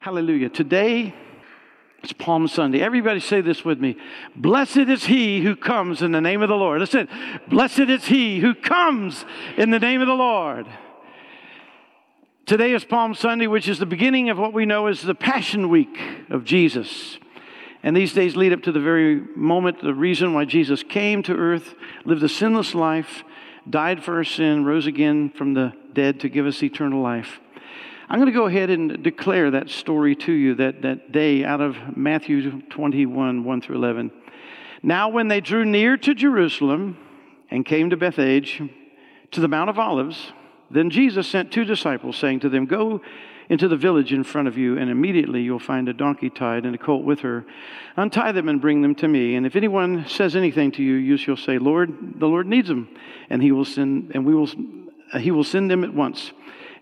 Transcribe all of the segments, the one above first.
Hallelujah. Today it's Palm Sunday. Everybody say this with me. Blessed is he who comes in the name of the Lord. Listen, blessed is he who comes in the name of the Lord. Today is Palm Sunday, which is the beginning of what we know as the Passion Week of Jesus. And these days lead up to the very moment, the reason why Jesus came to earth, lived a sinless life, died for our sin, rose again from the dead to give us eternal life. I'm going to go ahead and declare that story to you that, that day out of Matthew 21, 1 through 11. Now, when they drew near to Jerusalem and came to Bethphage, to the Mount of Olives, then Jesus sent two disciples, saying to them, Go into the village in front of you, and immediately you'll find a donkey tied and a colt with her. Untie them and bring them to me. And if anyone says anything to you, you shall say, Lord, the Lord needs them, and he will send, and we will, he will send them at once.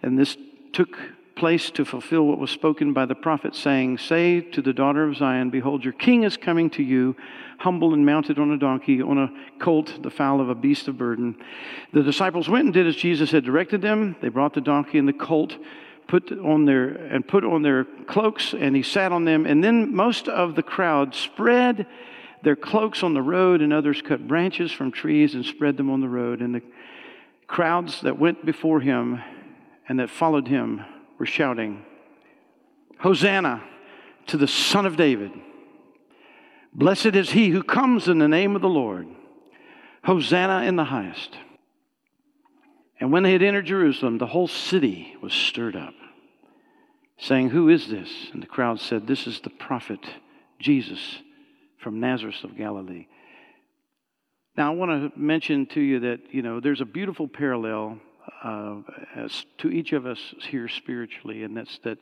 And this took place to fulfill what was spoken by the prophet, saying, Say to the daughter of Zion, Behold, your king is coming to you, humble and mounted on a donkey, on a colt, the foal of a beast of burden. The disciples went and did as Jesus had directed them. They brought the donkey and the colt. Put on their and put on their cloaks, and he sat on them. And then most of the crowd spread their cloaks on the road, and others cut branches from trees and spread them on the road. And the crowds that went before him and that followed him were shouting, Hosanna to the Son of David. Blessed is he who comes in the name of the Lord. Hosanna in the highest. And when they had entered Jerusalem, the whole city was stirred up, saying, Who is this? And the crowd said, This is the prophet Jesus from Nazareth of Galilee. Now, I want to mention to you that, you know, there's a beautiful parallel uh, as to each of us here spiritually, and that's that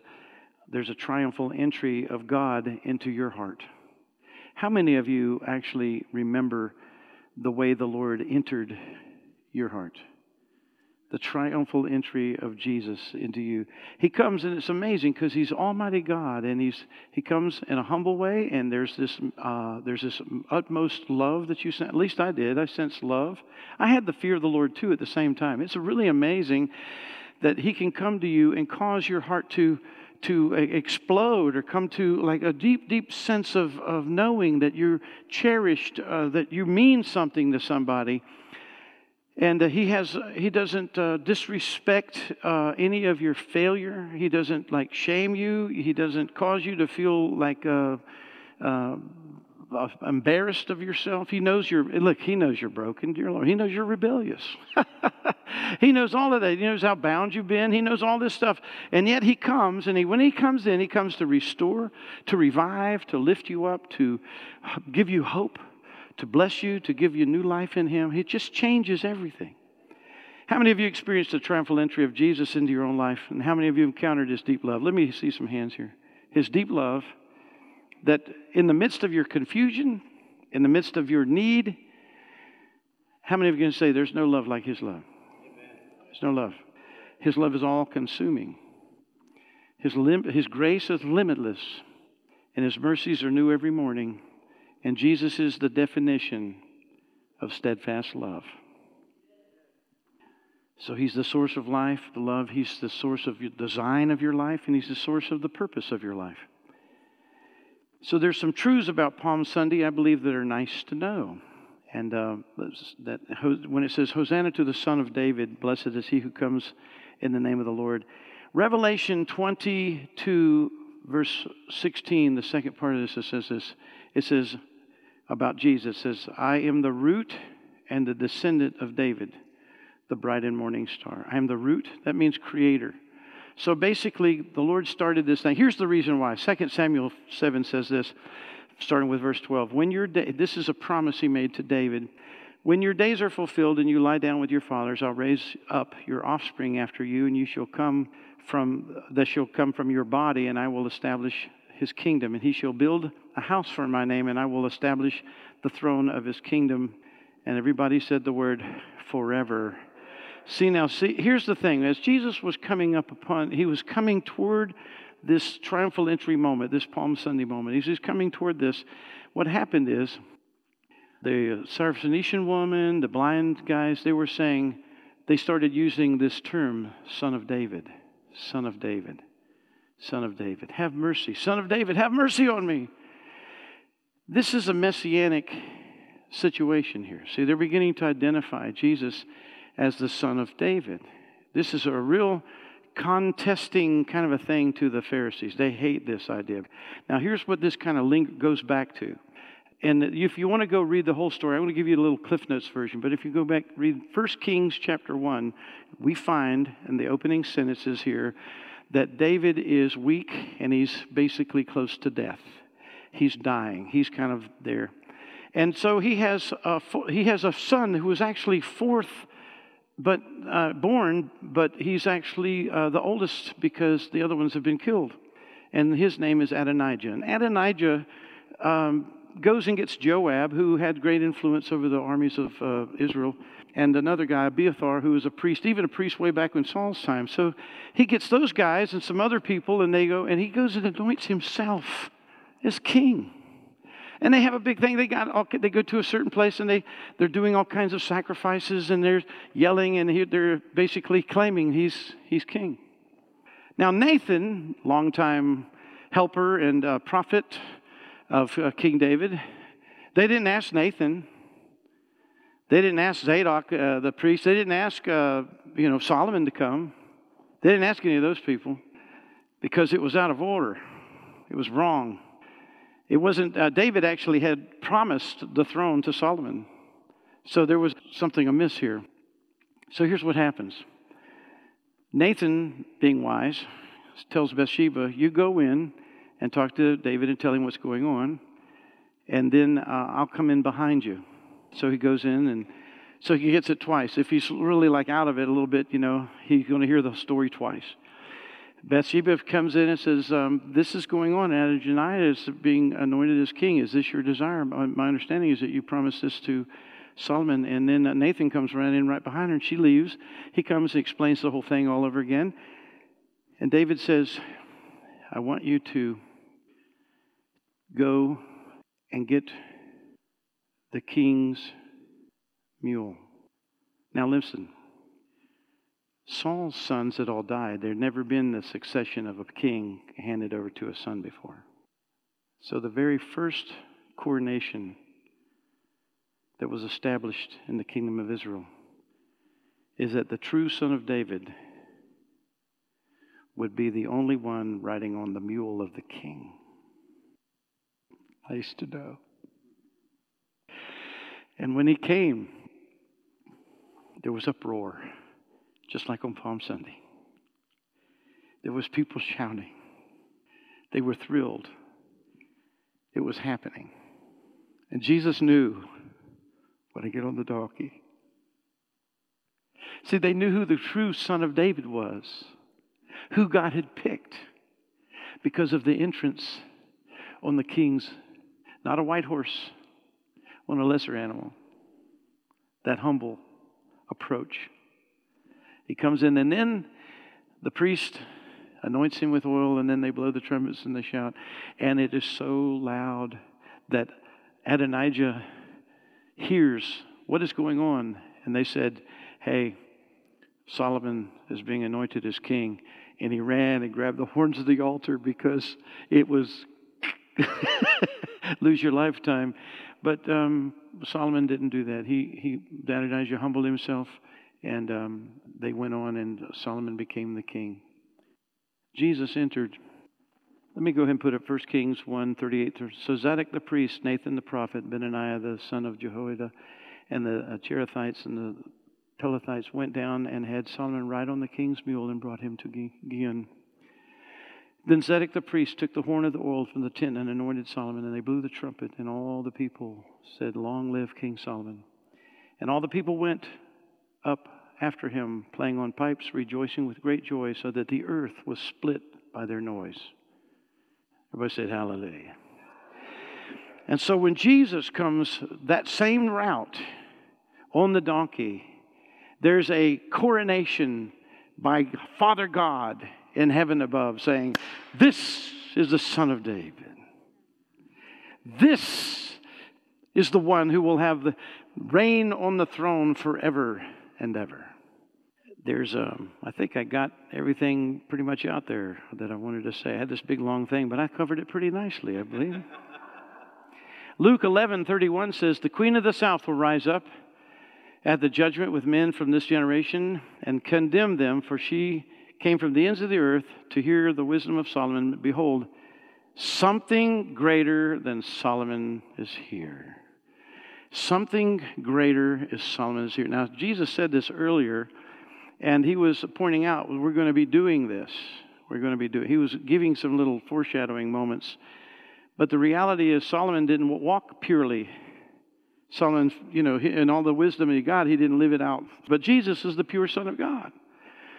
there's a triumphal entry of God into your heart. How many of you actually remember the way the Lord entered your heart? The triumphal entry of Jesus into you. He comes, and it's amazing because He's Almighty God, and He's He comes in a humble way, and there's this uh, there's this utmost love that you sense. At least I did. I sensed love. I had the fear of the Lord too at the same time. It's really amazing that He can come to you and cause your heart to to explode or come to like a deep, deep sense of, of knowing that you're cherished, uh, that you mean something to somebody and uh, he has he doesn't uh, disrespect uh, any of your failure. He doesn't like shame you. He doesn't cause you to feel like uh, uh, embarrassed of yourself. He knows you're look he knows you're broken dear lord. He knows you're rebellious. He knows all of that. He knows how bound you've been. He knows all this stuff. And yet he comes and he when he comes in he comes to restore to revive to lift you up to give you hope to bless you, to give you new life in Him. It just changes everything. How many of you experienced the triumphal entry of Jesus into your own life? And how many of you encountered His deep love? Let me see some hands here. His deep love that in the midst of your confusion, in the midst of your need, how many of you can say there's no love like His love? There's no love. His love is all consuming. His, lim- his grace is limitless, and His mercies are new every morning. And Jesus is the definition of steadfast love. So he's the source of life, the love. He's the source of the design of your life, and he's the source of the purpose of your life. So there's some truths about Palm Sunday I believe that are nice to know. And uh, that when it says, Hosanna to the Son of David, blessed is he who comes in the name of the Lord. Revelation 22, verse 16, the second part of this, it says this. It says, about Jesus says, I am the root and the descendant of David, the bright and morning star. I am the root, that means creator. So basically, the Lord started this thing. Here's the reason why. 2 Samuel 7 says this, starting with verse 12. When your day, this is a promise he made to David. When your days are fulfilled and you lie down with your fathers, I'll raise up your offspring after you, and you shall come from that shall come from your body, and I will establish his kingdom, and he shall build a house for my name, and I will establish the throne of his kingdom. And everybody said the word forever. See now, see, here's the thing. As Jesus was coming up upon, he was coming toward this triumphal entry moment, this Palm Sunday moment. He's coming toward this. What happened is the Syrophoenician woman, the blind guys, they were saying, they started using this term, son of David, son of David son of David. Have mercy. Son of David, have mercy on me. This is a messianic situation here. See, they're beginning to identify Jesus as the son of David. This is a real contesting kind of a thing to the Pharisees. They hate this idea. Now, here's what this kind of link goes back to. And if you want to go read the whole story, I want to give you a little Cliff Notes version. But if you go back, read 1 Kings chapter 1, we find in the opening sentences here that David is weak and he's basically close to death. He's dying. He's kind of there. And so he has a, he has a son who is actually fourth but uh, born, but he's actually uh, the oldest because the other ones have been killed. And his name is Adonijah. And Adonijah um, goes and gets Joab, who had great influence over the armies of uh, Israel, and another guy, Abiathar, who was a priest, even a priest way back in Saul's time. So he gets those guys and some other people, and they go, and he goes and anoints himself as king. And they have a big thing. They got all, they go to a certain place and they they're doing all kinds of sacrifices and they're yelling and he, they're basically claiming he's he's king. Now Nathan, longtime helper and uh, prophet of uh, King David, they didn't ask Nathan. They didn't ask Zadok, uh, the priest. They didn't ask, uh, you know, Solomon to come. They didn't ask any of those people because it was out of order. It was wrong. It wasn't, uh, David actually had promised the throne to Solomon. So there was something amiss here. So here's what happens Nathan, being wise, tells Bathsheba, You go in and talk to David and tell him what's going on, and then uh, I'll come in behind you. So he goes in and so he gets it twice. If he's really like out of it a little bit, you know, he's going to hear the story twice. Bathsheba comes in and says, um, This is going on. Adonijah is being anointed as king. Is this your desire? My understanding is that you promised this to Solomon. And then Nathan comes running in right behind her and she leaves. He comes and explains the whole thing all over again. And David says, I want you to go and get the king's mule. Now, listen. Saul's sons had all died. There had never been the succession of a king handed over to a son before. So the very first coronation that was established in the kingdom of Israel is that the true son of David would be the only one riding on the mule of the king. Nice to know. And when he came, there was uproar just like on Palm Sunday. There was people shouting. They were thrilled. It was happening. And Jesus knew when I get on the donkey. See, they knew who the true son of David was, who God had picked because of the entrance on the king's, not a white horse, on a lesser animal. That humble approach. He comes in, and then the priest anoints him with oil, and then they blow the trumpets and they shout. And it is so loud that Adonijah hears what is going on. And they said, Hey, Solomon is being anointed as king. And he ran and grabbed the horns of the altar because it was lose your lifetime. But um, Solomon didn't do that. He, he Adonijah humbled himself and um, they went on, and Solomon became the king. Jesus entered. Let me go ahead and put up 1 Kings 1 38. So Zadok the priest, Nathan the prophet, Benaiah the son of Jehoiada, and the uh, Cherethites and the Pelethites went down and had Solomon ride on the king's mule and brought him to Gihon. Then Zadok the priest took the horn of the oil from the tent and anointed Solomon, and they blew the trumpet, and all the people said, Long live King Solomon. And all the people went up after him, playing on pipes, rejoicing with great joy, so that the earth was split by their noise. Everybody said, Hallelujah. And so when Jesus comes that same route on the donkey, there's a coronation by Father God in heaven above saying, This is the Son of David. This is the one who will have the reign on the throne forever and ever. there's um, I think I got everything pretty much out there that I wanted to say. I had this big long thing, but I covered it pretty nicely, I believe. Luke 11:31 says, "The queen of the south will rise up at the judgment with men from this generation and condemn them, for she came from the ends of the earth to hear the wisdom of Solomon. Behold, something greater than Solomon is here." Something greater is Solomon is here. Now, Jesus said this earlier and he was pointing out, we're going to be doing this. We're going to be doing. He was giving some little foreshadowing moments, but the reality is Solomon didn't walk purely. Solomon, you know, in all the wisdom he got, he didn't live it out. But Jesus is the pure Son of God.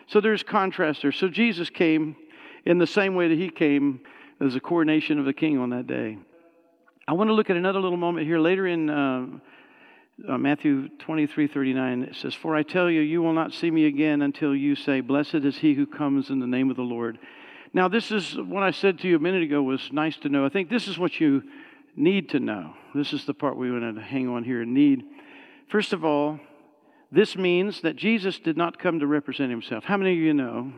So there's contrast there. So Jesus came in the same way that he came as a coronation of the king on that day. I want to look at another little moment here later in. Uh, uh, Matthew 23 39, it says, For I tell you, you will not see me again until you say, Blessed is he who comes in the name of the Lord. Now, this is what I said to you a minute ago was nice to know. I think this is what you need to know. This is the part we want to hang on here and need. First of all, this means that Jesus did not come to represent himself. How many of you know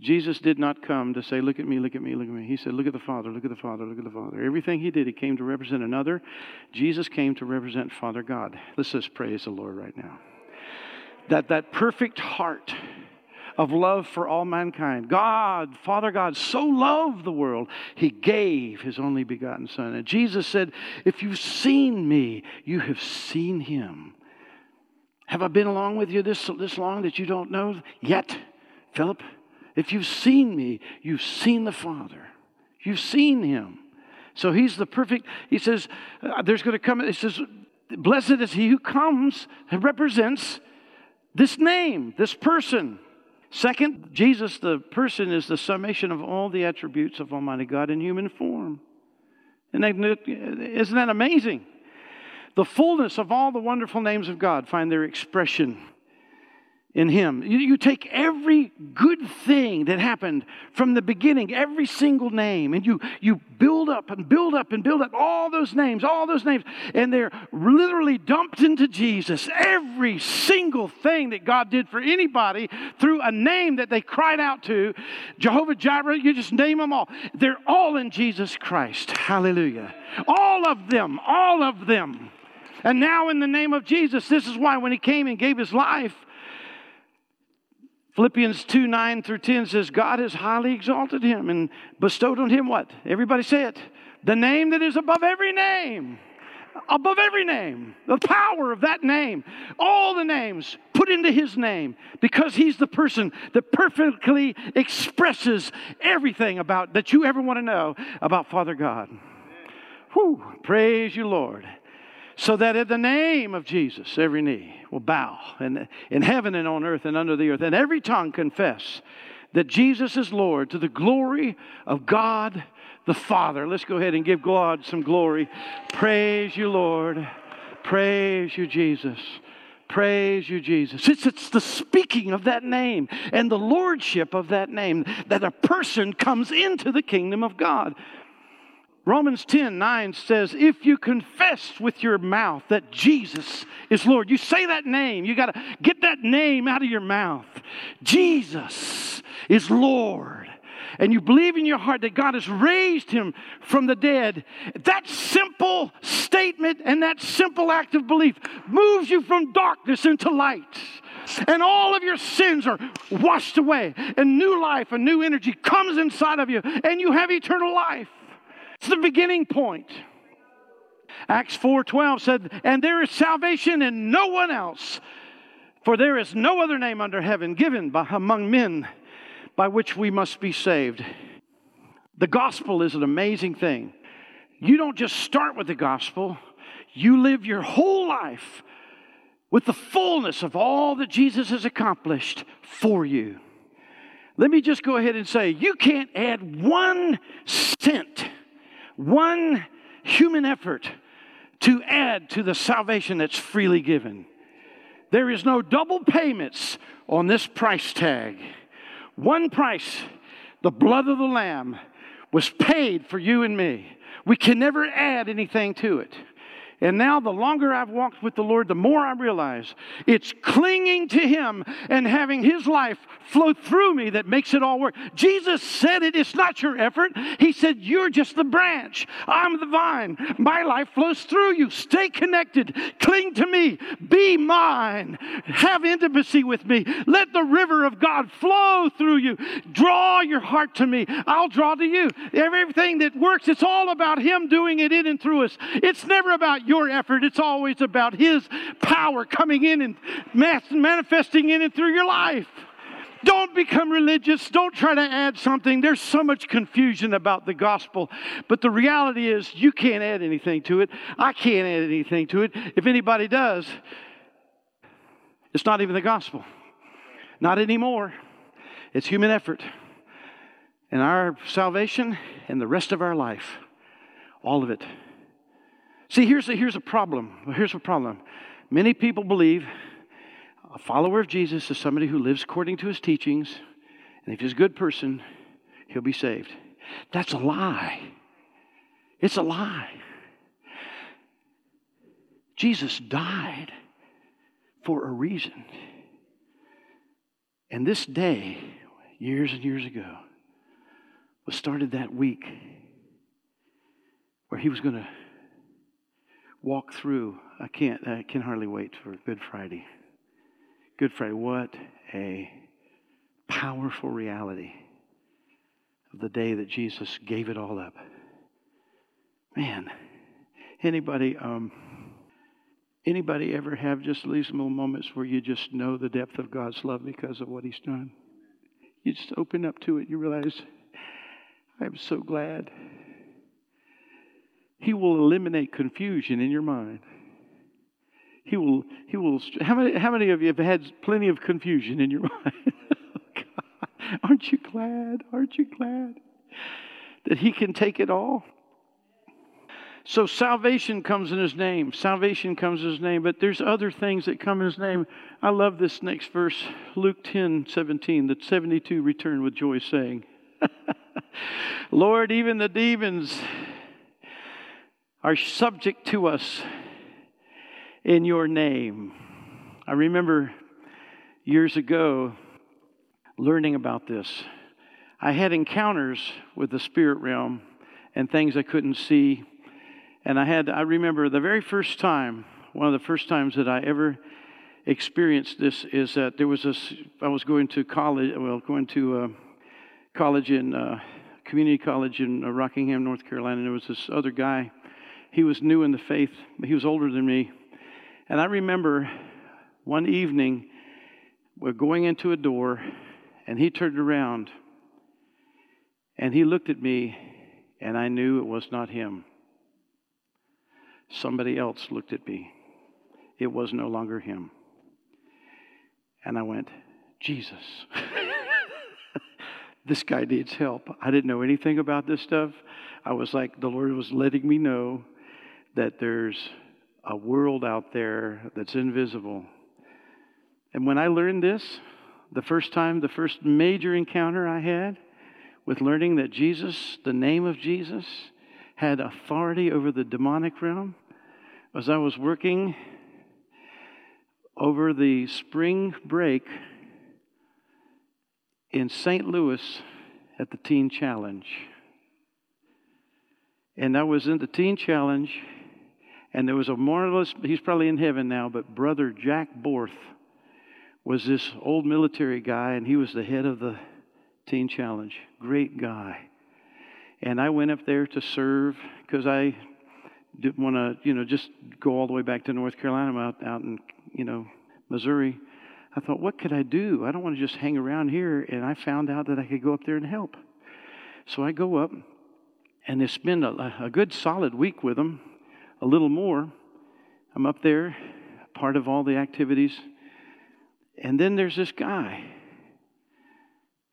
Jesus did not come to say, Look at me, look at me, look at me. He said, Look at the Father, look at the Father, look at the Father. Everything he did, he came to represent another. Jesus came to represent Father God. Let's just praise the Lord right now. That that perfect heart of love for all mankind. God, Father God, so loved the world, he gave his only begotten Son. And Jesus said, If you've seen me, you have seen him. Have I been along with you this, this long that you don't know yet, Philip? If you've seen me, you've seen the Father. You've seen him. So he's the perfect, he says, uh, there's going to come, he says, blessed is he who comes and represents this name, this person. Second, Jesus, the person, is the summation of all the attributes of Almighty God in human form. And isn't that amazing? The fullness of all the wonderful names of God find their expression in Him. You, you, take every good thing that happened from the beginning, every single name, and you, you build up and build up and build up all those names, all those names, and they're literally dumped into Jesus. Every single thing that God did for anybody through a name that they cried out to, Jehovah Jireh, you just name them all. They're all in Jesus Christ. Hallelujah. All of them, all of them. And now, in the name of Jesus, this is why when He came and gave His life, Philippians 2 9 through 10 says, God has highly exalted him and bestowed on him what? Everybody say it. The name that is above every name. Above every name. The power of that name. All the names put into his name because he's the person that perfectly expresses everything about that you ever want to know about Father God. Whew, praise you, Lord so that in the name of Jesus, every knee will bow in, in heaven and on earth and under the earth, and every tongue confess that Jesus is Lord to the glory of God the Father. Let's go ahead and give God some glory. Praise you, Lord. Praise you, Jesus. Praise you, Jesus. It's, it's the speaking of that name and the lordship of that name that a person comes into the kingdom of God. Romans 10 9 says, If you confess with your mouth that Jesus is Lord, you say that name, you got to get that name out of your mouth. Jesus is Lord. And you believe in your heart that God has raised him from the dead. That simple statement and that simple act of belief moves you from darkness into light and all of your sins are washed away, and new life and new energy comes inside of you, and you have eternal life. It's the beginning point. Acts 4:12 said, "And there is salvation in no one else, for there is no other name under heaven given by, among men by which we must be saved." The gospel is an amazing thing. You don't just start with the gospel, you live your whole life with the fullness of all that Jesus has accomplished for you. Let me just go ahead and say you can't add one cent one human effort to add to the salvation that's freely given. There is no double payments on this price tag. One price, the blood of the Lamb, was paid for you and me. We can never add anything to it. And now, the longer I've walked with the Lord, the more I realize it's clinging to Him and having His life flow through me that makes it all work. Jesus said it, it's not your effort. He said, You're just the branch. I'm the vine. My life flows through you. Stay connected. Cling to me. Be mine. Have intimacy with me. Let the river of God flow through you. Draw your heart to me. I'll draw to you. Everything that works, it's all about Him doing it in and through us. It's never about your effort, it's always about His power coming in and manifesting in and through your life. Don't become religious. Don't try to add something. There's so much confusion about the gospel. But the reality is, you can't add anything to it. I can't add anything to it. If anybody does, it's not even the gospel. Not anymore. It's human effort. And our salvation and the rest of our life, all of it See, here's a, here's a problem. Here's a problem. Many people believe a follower of Jesus is somebody who lives according to his teachings, and if he's a good person, he'll be saved. That's a lie. It's a lie. Jesus died for a reason. And this day, years and years ago, was started that week where he was going to walk through. I can't, I can hardly wait for Good Friday. Good Friday, what a powerful reality of the day that Jesus gave it all up. Man, anybody, um, anybody ever have just these little moments where you just know the depth of God's love because of what He's done? You just open up to it. You realize, I'm so glad he will eliminate confusion in your mind. He will, he will, how many, how many of you have had plenty of confusion in your mind? Aren't you glad? Aren't you glad that He can take it all? So salvation comes in His name. Salvation comes in His name, but there's other things that come in His name. I love this next verse, Luke 10 17. The 72 return with joy, saying, Lord, even the demons are subject to us in your name. I remember years ago learning about this. I had encounters with the spirit realm and things I couldn't see. And I had, I remember the very first time, one of the first times that I ever experienced this is that there was this, I was going to college, well, going to uh, college in, uh, community college in uh, Rockingham, North Carolina, and there was this other guy he was new in the faith, he was older than me. And I remember one evening, we're going into a door, and he turned around and he looked at me, and I knew it was not him. Somebody else looked at me. It was no longer him. And I went, Jesus, this guy needs help. I didn't know anything about this stuff. I was like, the Lord was letting me know that there's a world out there that's invisible. And when I learned this, the first time, the first major encounter I had with learning that Jesus, the name of Jesus, had authority over the demonic realm, was I was working over the spring break in St. Louis at the Teen Challenge. And I was in the Teen Challenge and there was a marvelous, he's probably in heaven now, but Brother Jack Borth was this old military guy, and he was the head of the Teen Challenge. Great guy. And I went up there to serve because I didn't want to, you know, just go all the way back to North Carolina. Out, out in, you know, Missouri. I thought, what could I do? I don't want to just hang around here. And I found out that I could go up there and help. So I go up, and they spend a, a good solid week with them a little more. I'm up there, part of all the activities. And then there's this guy.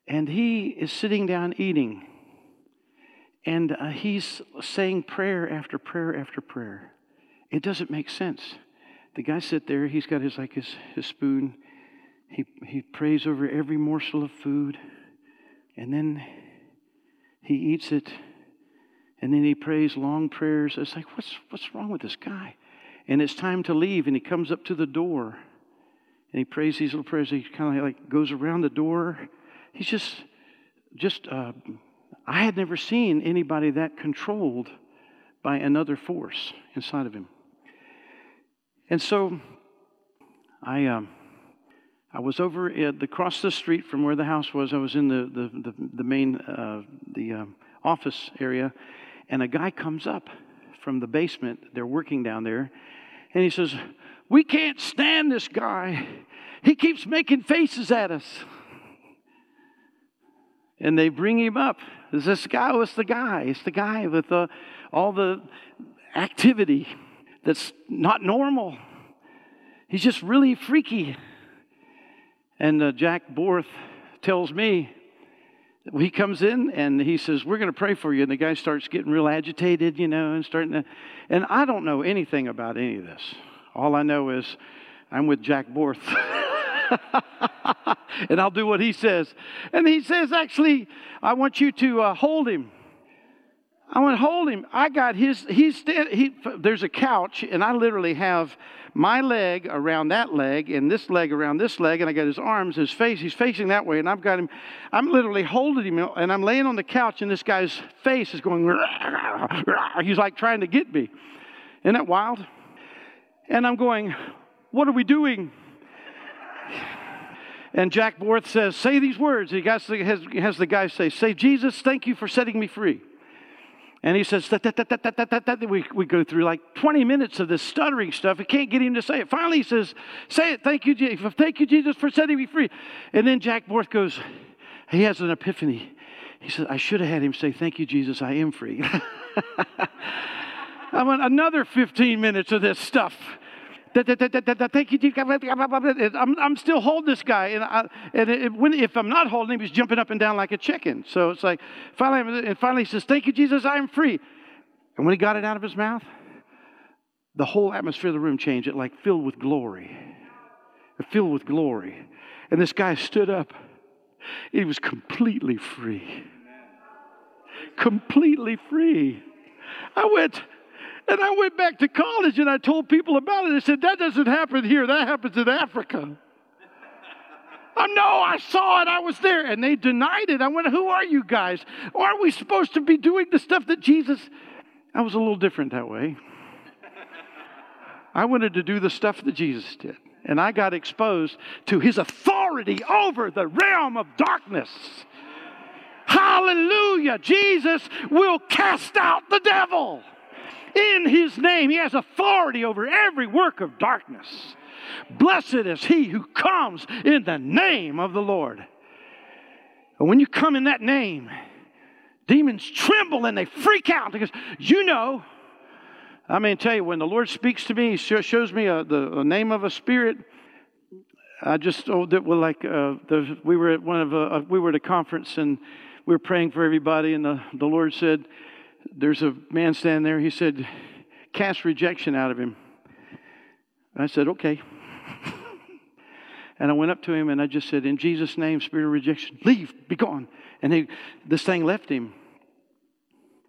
And he is sitting down eating. And uh, he's saying prayer after prayer after prayer. It doesn't make sense. The guy sit there, he's got his like his, his spoon. He he prays over every morsel of food. And then he eats it and then he prays long prayers. It's like, what's, what's wrong with this guy? And it's time to leave, and he comes up to the door and he prays these little prayers. He kind of like goes around the door. He's just, just, uh, I had never seen anybody that controlled by another force inside of him. And so I, um, I was over at the, across the street from where the house was. I was in the, the, the, the main uh, the um, office area, and a guy comes up from the basement. They're working down there, and he says, "We can't stand this guy. He keeps making faces at us." And they bring him up. Is this guy? Oh, it's the guy. It's the guy with the, all the activity that's not normal. He's just really freaky. And uh, Jack Borth tells me, he comes in and he says, We're going to pray for you. And the guy starts getting real agitated, you know, and starting to. And I don't know anything about any of this. All I know is I'm with Jack Borth. and I'll do what he says. And he says, Actually, I want you to uh, hold him. I went, hold him. I got his, he's, he, there's a couch, and I literally have my leg around that leg and this leg around this leg, and I got his arms, his face, he's facing that way, and I've got him, I'm literally holding him, and I'm laying on the couch, and this guy's face is going, he's like trying to get me. Isn't that wild? And I'm going, What are we doing? And Jack Borth says, Say these words. He has, has the guy say, Say, Jesus, thank you for setting me free. And he says, that, that, that, we, we go through like 20 minutes of this stuttering stuff. We can't get him to say it. Finally, he says, Say it. Thank you, Jesus. Thank you, Jesus, for setting me free. And then Jack Borth goes, He has an epiphany. He says, I should have had him say, Thank you, Jesus, I am free. I went another 15 minutes of this stuff. Thank you, I'm, I'm still holding this guy. And, I, and it, when, if I'm not holding him, he's jumping up and down like a chicken. So it's like, finally, and finally he says, Thank you, Jesus, I am free. And when he got it out of his mouth, the whole atmosphere of the room changed. It like filled with glory. It filled with glory. And this guy stood up. He was completely free. Completely free. I went, and I went back to college and I told people about it. They said, That doesn't happen here, that happens in Africa. I know, I saw it, I was there. And they denied it. I went, Who are you guys? Aren't we supposed to be doing the stuff that Jesus? I was a little different that way. I wanted to do the stuff that Jesus did. And I got exposed to his authority over the realm of darkness. Hallelujah. Jesus will cast out the devil in his name. He has authority over every work of darkness. Blessed is he who comes in the name of the Lord. And when you come in that name, demons tremble and they freak out because you know. I mean, tell you, when the Lord speaks to me, He shows me a, the, name of a spirit. I just oh that well like uh, the, we were at one of a, we were at a conference and we were praying for everybody and the, the Lord said there's a man standing there. He said, Cast rejection out of him. I said, Okay. and I went up to him and I just said, In Jesus' name, spirit of rejection, leave, be gone. And he, this thing left him.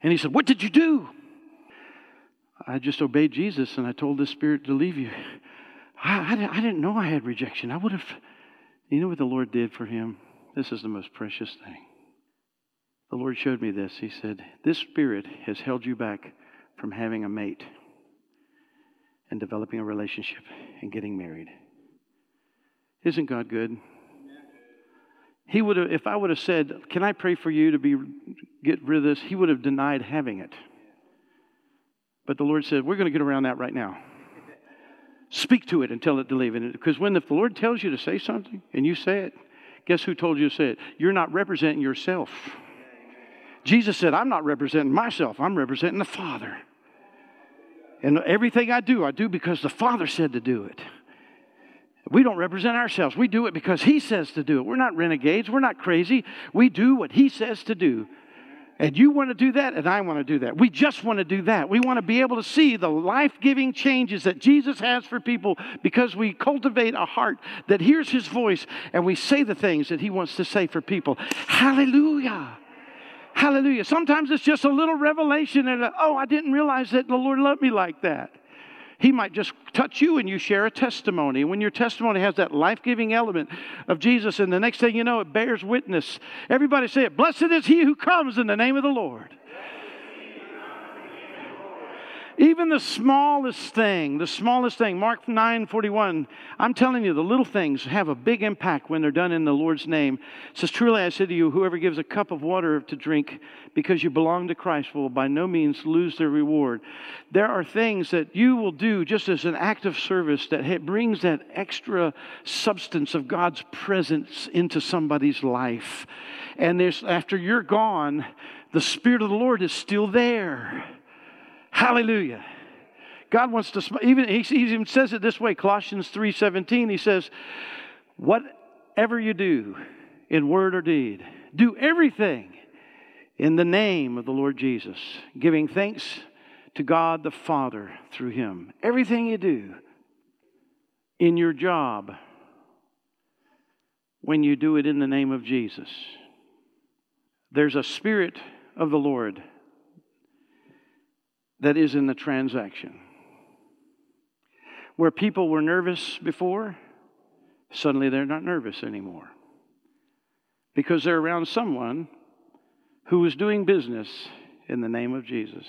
And he said, What did you do? I just obeyed Jesus and I told this spirit to leave you. I, I, I didn't know I had rejection. I would have, you know what the Lord did for him? This is the most precious thing. The Lord showed me this. He said, This spirit has held you back from having a mate and developing a relationship and getting married. Isn't God good? He would have, if I would have said, Can I pray for you to be get rid of this? He would have denied having it. But the Lord said, We're going to get around that right now. Speak to it and tell it to leave. Because when if the Lord tells you to say something and you say it, guess who told you to say it? You're not representing yourself. Jesus said, I'm not representing myself, I'm representing the Father. And everything I do, I do because the Father said to do it. We don't represent ourselves. We do it because He says to do it. We're not renegades. We're not crazy. We do what He says to do. And you want to do that, and I want to do that. We just want to do that. We want to be able to see the life giving changes that Jesus has for people because we cultivate a heart that hears His voice and we say the things that He wants to say for people. Hallelujah. Hallelujah. Sometimes it's just a little revelation and, a, oh, I didn't realize that the Lord loved me like that. He might just touch you and you share a testimony. When your testimony has that life giving element of Jesus, and the next thing you know, it bears witness. Everybody say it Blessed is he who comes in the name of the Lord. Even the smallest thing, the smallest thing, Mark 9 41, I'm telling you, the little things have a big impact when they're done in the Lord's name. It says, Truly I say to you, whoever gives a cup of water to drink because you belong to Christ will by no means lose their reward. There are things that you will do just as an act of service that brings that extra substance of God's presence into somebody's life. And there's, after you're gone, the Spirit of the Lord is still there. Hallelujah. God wants to even he even says it this way Colossians 3:17 he says whatever you do in word or deed do everything in the name of the Lord Jesus giving thanks to God the Father through him everything you do in your job when you do it in the name of Jesus there's a spirit of the Lord that is in the transaction. Where people were nervous before, suddenly they're not nervous anymore. Because they're around someone who is doing business in the name of Jesus.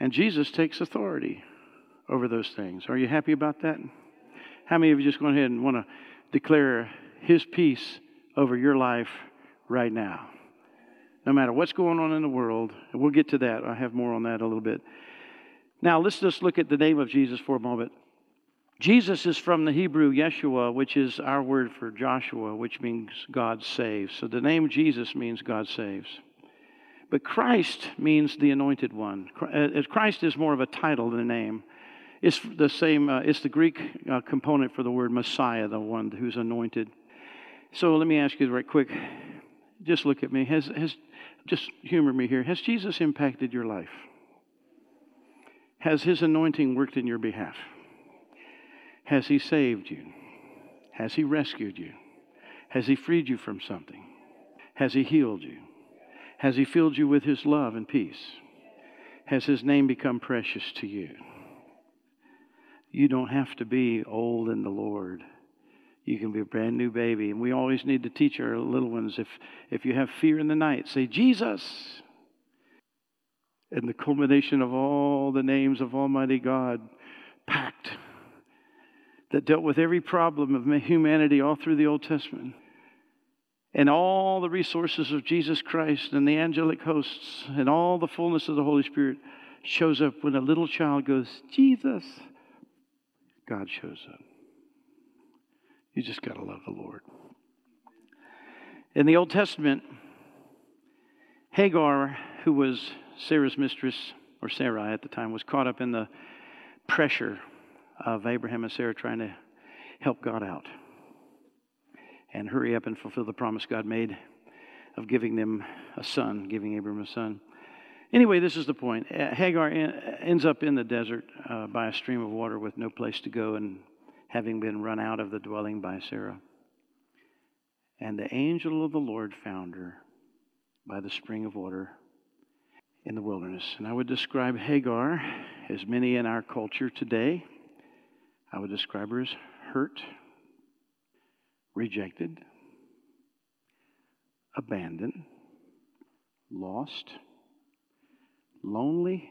And Jesus takes authority over those things. Are you happy about that? How many of you just go ahead and want to declare His peace over your life right now? No matter what's going on in the world. We'll get to that. I have more on that a little bit. Now, let's just look at the name of Jesus for a moment. Jesus is from the Hebrew Yeshua, which is our word for Joshua, which means God saves. So the name Jesus means God saves. But Christ means the anointed one. Uh, Christ is more of a title than a name. It's the same, uh, it's the Greek uh, component for the word Messiah, the one who's anointed. So let me ask you right quick. Just look at me. Has, has just humor me here. Has Jesus impacted your life? Has his anointing worked in your behalf? Has he saved you? Has he rescued you? Has he freed you from something? Has he healed you? Has he filled you with his love and peace? Has his name become precious to you? You don't have to be old in the Lord you can be a brand new baby. And we always need to teach our little ones if, if you have fear in the night, say, Jesus. And the culmination of all the names of Almighty God packed that dealt with every problem of humanity all through the Old Testament. And all the resources of Jesus Christ and the angelic hosts and all the fullness of the Holy Spirit shows up when a little child goes, Jesus. God shows up. You just got to love the Lord. In the Old Testament, Hagar, who was Sarah's mistress, or Sarai at the time, was caught up in the pressure of Abraham and Sarah trying to help God out and hurry up and fulfill the promise God made of giving them a son, giving Abraham a son. Anyway, this is the point. Hagar ends up in the desert uh, by a stream of water with no place to go, and having been run out of the dwelling by Sarah. And the angel of the Lord found her by the spring of water in the wilderness. And I would describe Hagar, as many in our culture today, I would describe her as hurt, rejected, abandoned, lost, lonely,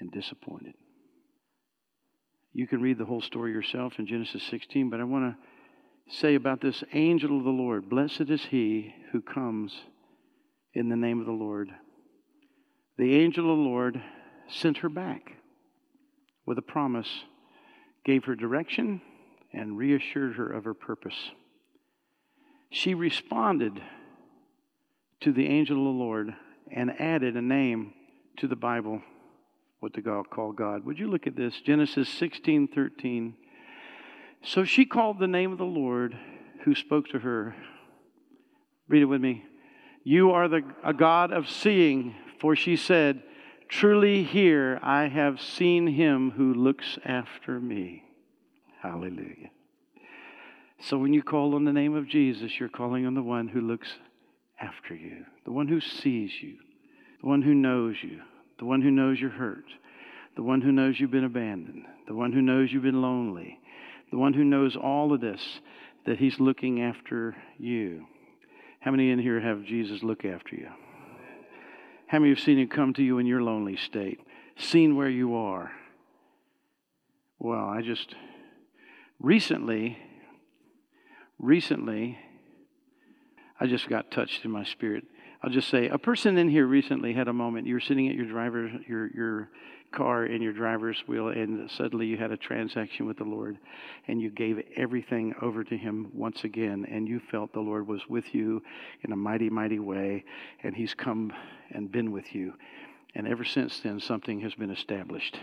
and disappointed. You can read the whole story yourself in Genesis 16, but I want to say about this angel of the Lord Blessed is he who comes in the name of the Lord. The angel of the Lord sent her back with a promise, gave her direction, and reassured her of her purpose. She responded to the angel of the Lord and added a name to the Bible what to God call God. Would you look at this? Genesis 16 13. So she called the name of the Lord who spoke to her. Read it with me. You are the, a God of seeing, for she said, Truly here I have seen him who looks after me. Hallelujah. So when you call on the name of Jesus, you're calling on the one who looks after you, the one who sees you, the one who knows you, the one who knows you're hurt, the one who knows you've been abandoned, the one who knows you've been lonely, the one who knows all of this, that He's looking after you. How many in here have Jesus look after you? How many have seen Him come to you in your lonely state, seen where you are? Well, I just recently, recently, I just got touched in my spirit. I'll just say a person in here recently had a moment. You were sitting at your driver, your your car in your driver's wheel, and suddenly you had a transaction with the Lord, and you gave everything over to Him once again, and you felt the Lord was with you in a mighty, mighty way, and He's come and been with you. And ever since then, something has been established.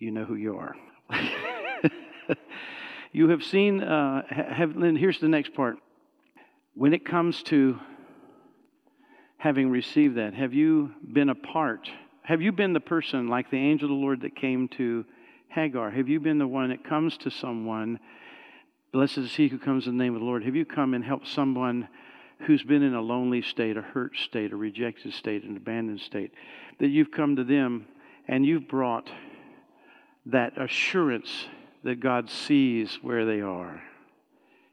You know who you are. you have seen, uh, have, and here's the next part. When it comes to having received that, have you been a part? Have you been the person like the angel of the Lord that came to Hagar? Have you been the one that comes to someone? Blessed is he who comes in the name of the Lord. Have you come and helped someone who's been in a lonely state, a hurt state, a rejected state, an abandoned state? That you've come to them and you've brought that assurance that God sees where they are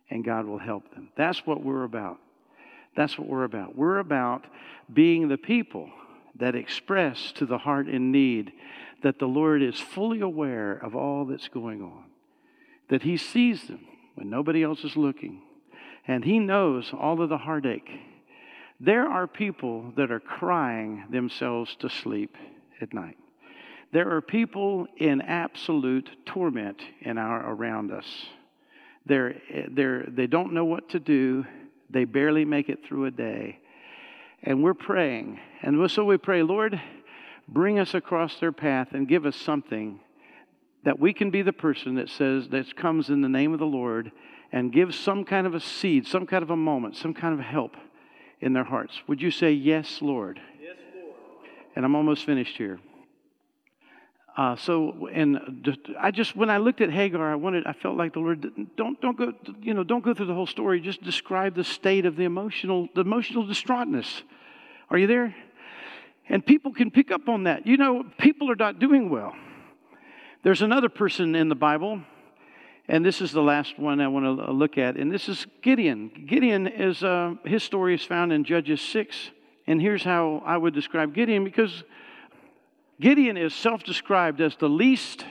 and God will help them. That's what we're about. That's what we're about. We're about being the people that express to the heart in need that the Lord is fully aware of all that's going on, that He sees them when nobody else is looking, and He knows all of the heartache. There are people that are crying themselves to sleep at night. There are people in absolute torment in our around us. They're, they're, they don't know what to do. They barely make it through a day. And we're praying. And so we pray, Lord, bring us across their path and give us something that we can be the person that says, that comes in the name of the Lord and gives some kind of a seed, some kind of a moment, some kind of help in their hearts. Would you say, Yes, Lord? Yes, Lord. And I'm almost finished here. Uh, so, and just, I just when I looked at Hagar, I wanted, I felt like the Lord, don't don't go, you know, don't go through the whole story. Just describe the state of the emotional, the emotional distraughtness. Are you there? And people can pick up on that. You know, people are not doing well. There's another person in the Bible, and this is the last one I want to look at, and this is Gideon. Gideon is uh, his story is found in Judges six, and here's how I would describe Gideon because Gideon is self described as the least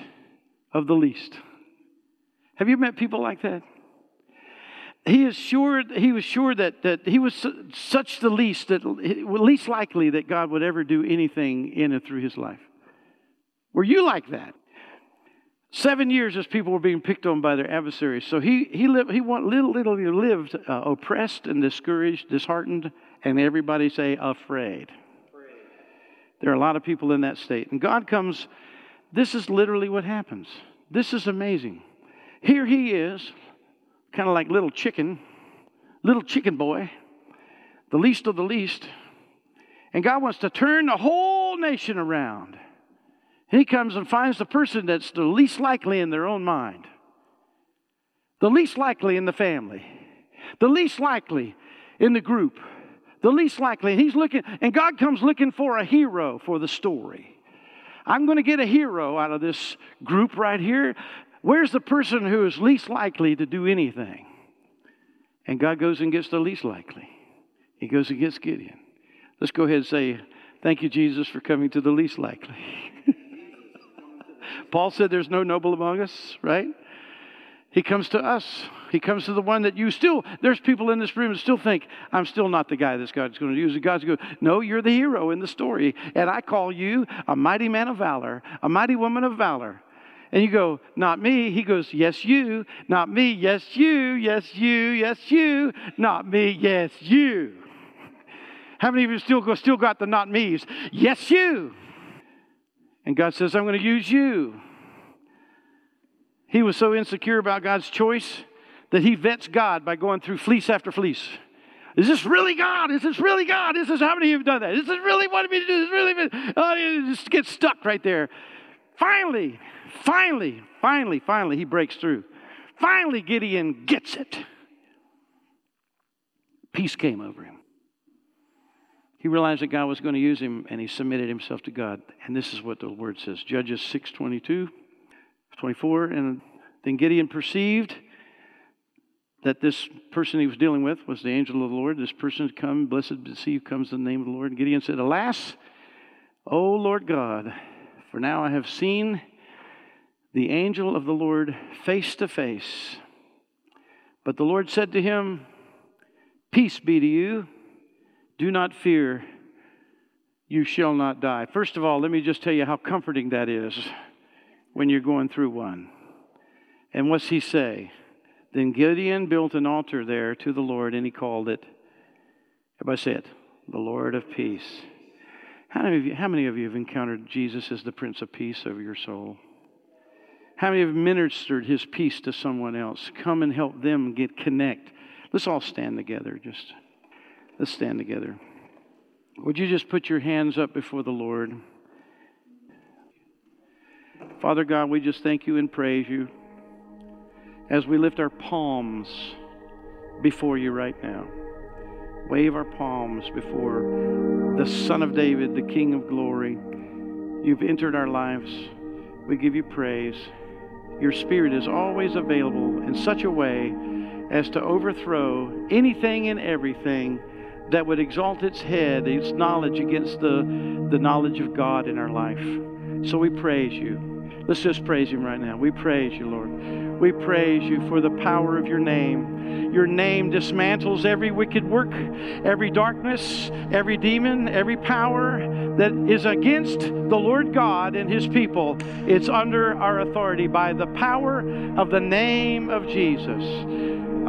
of the least. Have you met people like that? He is sure he was sure that, that he was such the least that least likely that God would ever do anything in and through his life. Were you like that? Seven years as people were being picked on by their adversaries. So he he lived he little little lived uh, oppressed and discouraged, disheartened, and everybody say afraid. There are a lot of people in that state. And God comes, this is literally what happens. This is amazing. Here he is, kind of like little chicken, little chicken boy, the least of the least. And God wants to turn the whole nation around. He comes and finds the person that's the least likely in their own mind, the least likely in the family, the least likely in the group the least likely. And he's looking, and God comes looking for a hero for the story. I'm going to get a hero out of this group right here. Where's the person who is least likely to do anything? And God goes and gets the least likely. He goes and gets Gideon. Let's go ahead and say, Thank you, Jesus, for coming to the least likely. Paul said there's no noble among us, right? He comes to us. He comes to the one that you still, there's people in this room that still think, I'm still not the guy that God's going to use. God's going, no, you're the hero in the story. And I call you a mighty man of valor, a mighty woman of valor. And you go, not me. He goes, yes, you. Not me. Yes, you. Yes, you. Yes, you. Not me. Yes, you. How many of you still, still got the not me's? Yes, you. And God says, I'm going to use you. He was so insecure about God's choice that he vets God by going through fleece after fleece. Is this really God? Is this really God? Is this how many of you have done that? Is this really what me to do? Is this really oh, you just get stuck right there. Finally, finally, finally, finally, he breaks through. Finally, Gideon gets it. Peace came over him. He realized that God was going to use him and he submitted himself to God. And this is what the word says Judges 6 22, 24. And then Gideon perceived that this person he was dealing with was the angel of the Lord. This person had come, blessed you comes the name of the Lord. And Gideon said, Alas, O Lord God, for now I have seen the angel of the Lord face to face. But the Lord said to him, Peace be to you. Do not fear. You shall not die. First of all, let me just tell you how comforting that is when you're going through one. And what's he say? Then Gideon built an altar there to the Lord and he called it, everybody say it, the Lord of Peace. How many, of you, how many of you have encountered Jesus as the Prince of Peace over your soul? How many have ministered his peace to someone else? Come and help them get connect. Let's all stand together. Just let's stand together. Would you just put your hands up before the Lord? Father God, we just thank you and praise you as we lift our palms before you right now. Wave our palms before the Son of David, the King of glory. You've entered our lives. We give you praise. Your Spirit is always available in such a way as to overthrow anything and everything that would exalt its head, its knowledge against the, the knowledge of God in our life. So we praise you. Let's just praise Him right now. We praise you, Lord. We praise you for the power of your name. Your name dismantles every wicked work, every darkness, every demon, every power that is against the Lord God and His people. It's under our authority by the power of the name of Jesus.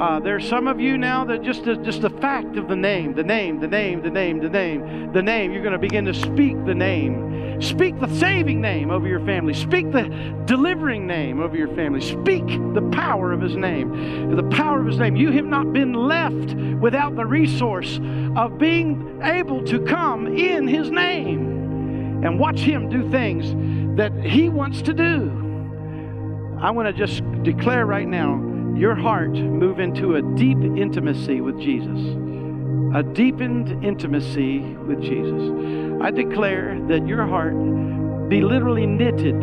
Uh, there's some of you now that just the, just the fact of the name, the name, the name, the name, the name, the name. You're going to begin to speak the name. Speak the saving name over your family. Speak the delivering name over your family. Speak the power of His name. The power of His name. You have not been left without the resource of being able to come in His name and watch Him do things that He wants to do. I want to just declare right now your heart move into a deep intimacy with Jesus. A deepened intimacy with Jesus. I declare that your heart be literally knitted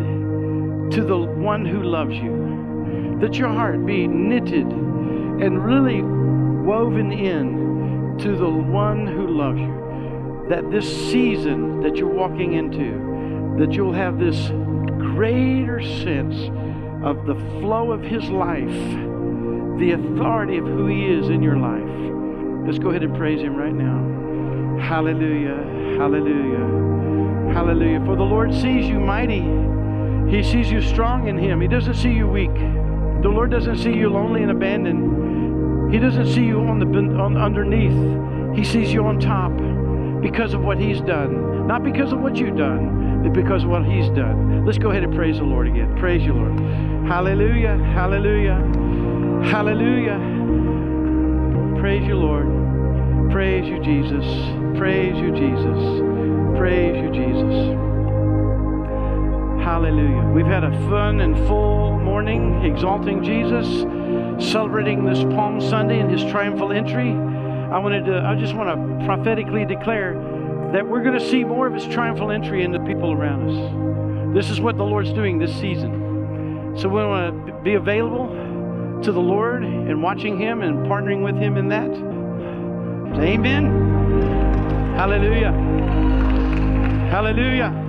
to the one who loves you. That your heart be knitted and really woven in to the one who loves you. That this season that you're walking into, that you'll have this greater sense of the flow of his life the authority of who He is in your life. Let's go ahead and praise Him right now. Hallelujah, hallelujah, hallelujah. For the Lord sees you mighty, He sees you strong in Him. He doesn't see you weak. The Lord doesn't see you lonely and abandoned. He doesn't see you on the on, underneath. He sees you on top because of what He's done, not because of what you've done, but because of what He's done. Let's go ahead and praise the Lord again. Praise you, Lord. Hallelujah, hallelujah. Hallelujah. Praise you, Lord. Praise you, Jesus. Praise you, Jesus. Praise you, Jesus. Hallelujah. We've had a fun and full morning exalting Jesus, celebrating this Palm Sunday and his triumphal entry. I wanted to I just want to prophetically declare that we're going to see more of his triumphal entry in the people around us. This is what the Lord's doing this season. So we want to be available to the Lord and watching Him and partnering with Him in that? Amen. Hallelujah. Hallelujah.